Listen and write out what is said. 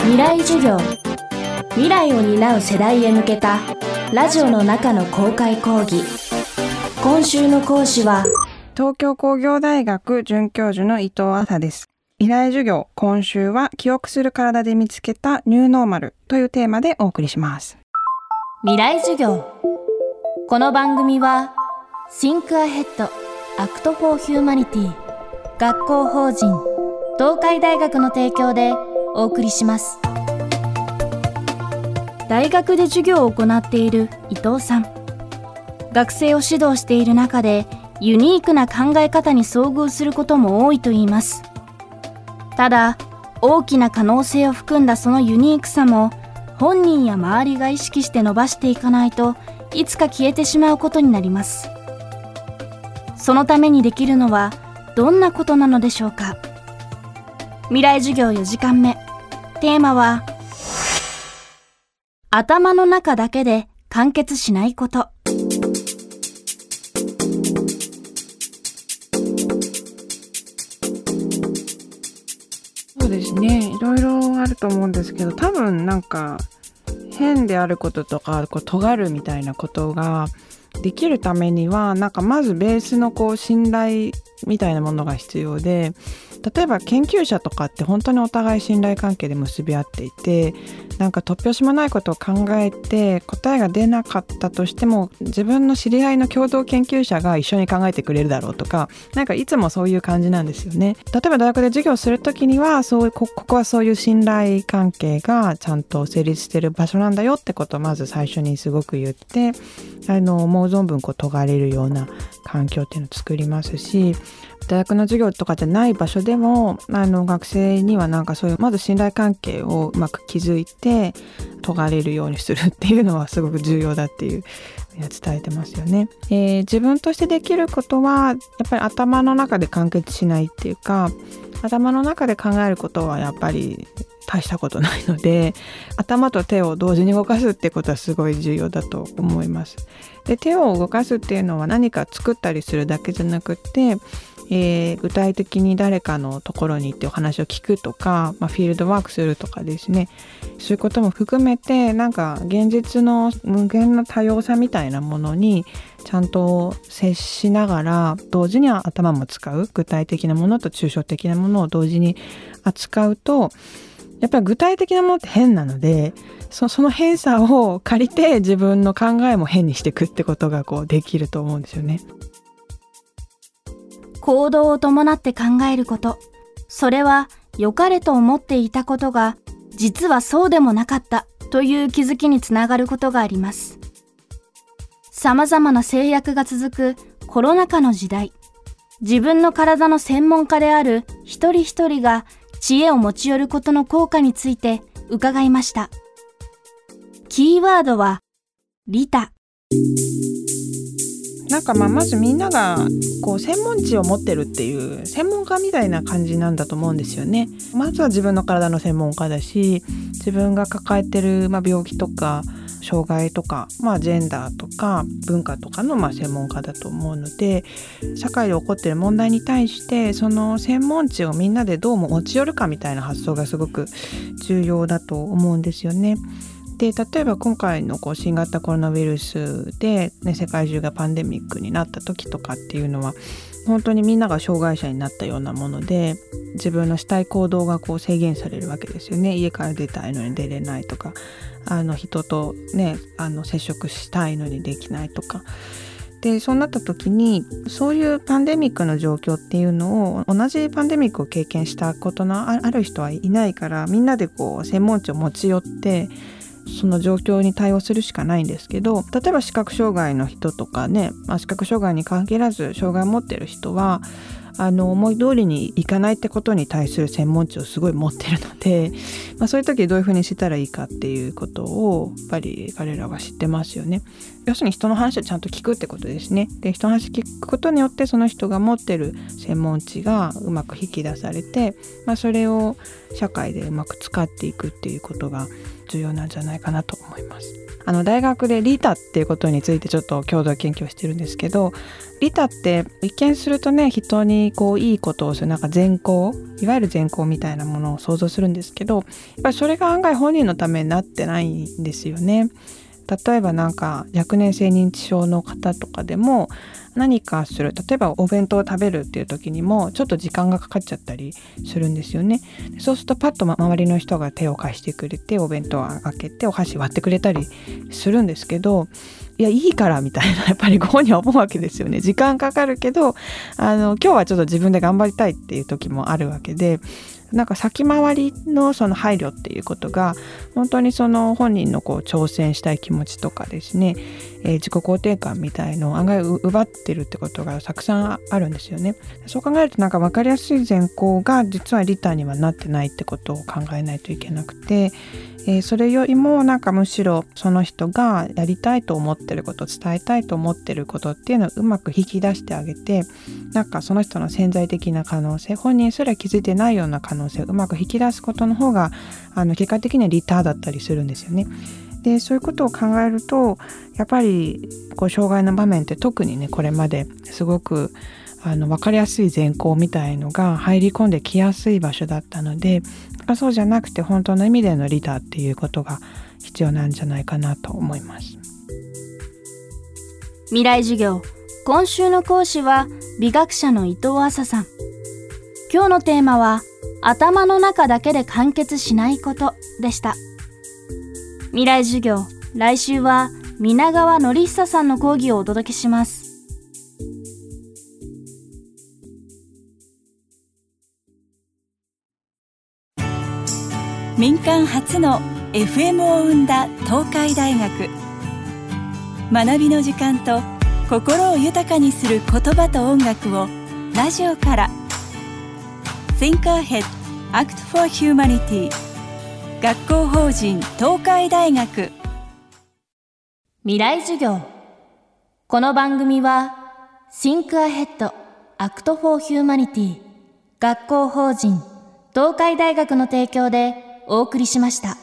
未来授業。未来を担う世代へ向けたラジオの中の公開講義。今週の講師は東京工業大学准教授の伊藤麻です。未来授業今週は記憶する体で見つけたニューノーマルというテーマでお送りします。未来授業。この番組は Think Ahead Act for Humanity 学校法人東海大学の提供でお送りします。大学で授業を行っている伊藤さん。学生を指導している中でユニークな考え方に遭遇することも多いと言います。ただ大きな可能性を含んだそのユニークさも本人や周りが意識して伸ばしていかないといつか消えてしまうことになります。そのためにできるのはどんなことなのでしょうか。未来授業4時間目。テーマは頭の中だけで完結しないこと。そうですね。いろいろあると思うんですけど多分なんか変であることとかこう尖るみたいなことができるためにはなんかまずベースのこう信頼みたいなものが必要で例えば研究者とかって本当にお互い信頼関係で結び合っていてなんか突拍子もないことを考えて答えが出なかったとしても自分の知り合いの共同研究者が一緒に考えてくれるだろうとかなんかいつもそういう感じなんですよね。例えば大学で授業する時にはそういうここはそういう信頼関係がちゃんと成立してる場所なんだよってことをまず最初にすごく言ってあの思う存分こう尖れるような環境っていうのを作りますし大学の授業とかじゃない場所ででもあの学生にはなんかそういうまず信頼関係をうまく築いて尖れるようにするっていうのはすごく重要だっていう伝えてますよね、えー、自分としてできることはやっぱり頭の中で完結しないっていうか頭の中で考えることはやっぱり大したことないので頭と手を同時に動かすってことはすごい重要だと思います。で手を動かすっていうのは何か作ったりするだけじゃなくてえー、具体的に誰かのところに行ってお話を聞くとか、まあ、フィールドワークするとかですねそういうことも含めてなんか現実の無限の多様さみたいなものにちゃんと接しながら同時には頭も使う具体的なものと抽象的なものを同時に扱うとやっぱり具体的なものって変なのでその変さを借りて自分の考えも変にしていくってことがこうできると思うんですよね。行動を伴って考えること。それは良かれと思っていたことが実はそうでもなかったという気づきにつながることがあります。様々な制約が続くコロナ禍の時代、自分の体の専門家である一人一人が知恵を持ち寄ることの効果について伺いました。キーワードは、リタ。なんかまあまずみんながこう専門知を持ってるっていう専門家みたいな感じなんだと思うんですよね。まずは自分の体の専門家だし自分が抱えてるまあ病気とか障害とか、まあ、ジェンダーとか文化とかのまあ専門家だと思うので社会で起こってる問題に対してその専門知をみんなでどうも持ち寄るかみたいな発想がすごく重要だと思うんですよね。で例えば今回のこう新型コロナウイルスで、ね、世界中がパンデミックになった時とかっていうのは本当にみんなが障害者になったようなもので自分のしたい行動がこう制限されるわけですよね家から出たいのに出れないとかあの人とねあの接触したいのにできないとか。でそうなった時にそういうパンデミックの状況っていうのを同じパンデミックを経験したことのある人はいないからみんなでこう専門知を持ち寄ってその状況に対応するしかないんですけど例えば視覚障害の人とかね、まあ、視覚障害に限らず障害を持ってる人はあの思い通りにいかないってことに対する専門知をすごい持ってるので、まあ、そういう時どういうふうにしたらいいかっていうことをやっぱり彼らは知ってますよね。要するに人の話をちゃんと聞くってことですね。で人の話聞くことによってその人が持ってる専門知がうまく引き出されて、まあ、それを社会でうまく使っていくっていうことが重要なんじゃないかなと思います。あの大学でリタっていうことについてちょっと共同研究をしてるんですけどリタって一見するとね人にこういいことをするなんか善行いわゆる善行みたいなものを想像するんですけどやっぱりそれが案外本人のためになってないんですよね。例えばなんか若年性認知症の方とかでも何かする。例えばお弁当を食べるっていう時にもちょっと時間がかかっちゃったりするんですよね。そうするとパッと周りの人が手を貸してくれてお弁当を開けてお箸割ってくれたりするんですけどいやいいからみたいな やっぱりご本人は思うわけですよね。時間かかるけどあの今日はちょっと自分で頑張りたいっていう時もあるわけでなんか先回りのその配慮っていうことが本当にその本人のこう挑戦したい気持ちとかですね、えー、自己肯定感みたいのを案外奪ってるってことがたくさんあるんですよね。そう考えるとなんか分かりやすい善行が実はリターにはなってないってことを考えないといけなくて、えー、それよりもなんかむしろその人がやりたいと思ってること伝えたいと思ってることっていうのをうまく引き出してあげてなんかその人の潜在的な可能性本人すら気づいてないような可能性をうまく引き出すことの方があの結果的にはリターだったりするんですよね。でそういうことを考えるとやっぱりこう障害の場面って特にねこれまですごくあの分かりやすい善行みたいのが入り込んできやすい場所だったのでそうじゃなくて本当の意味でのリーダーっていうことが必要なんじゃないかなと思います未来授業今週の講師は美学者の伊藤麻さん。今日のテーマは頭の中だけで完結しないことでした。未来授業来週は皆川則久さんの講義をお届けします。民間初の FM を生んだ東海大学。学びの時間と心を豊かにする言葉と音楽をラジオから。Thinkerhead Act for Humanity. 学校法人東海大学。未来授業。この番組は Thinkerhead Act for Humanity. 学校法人東海大学の提供でお送りしました。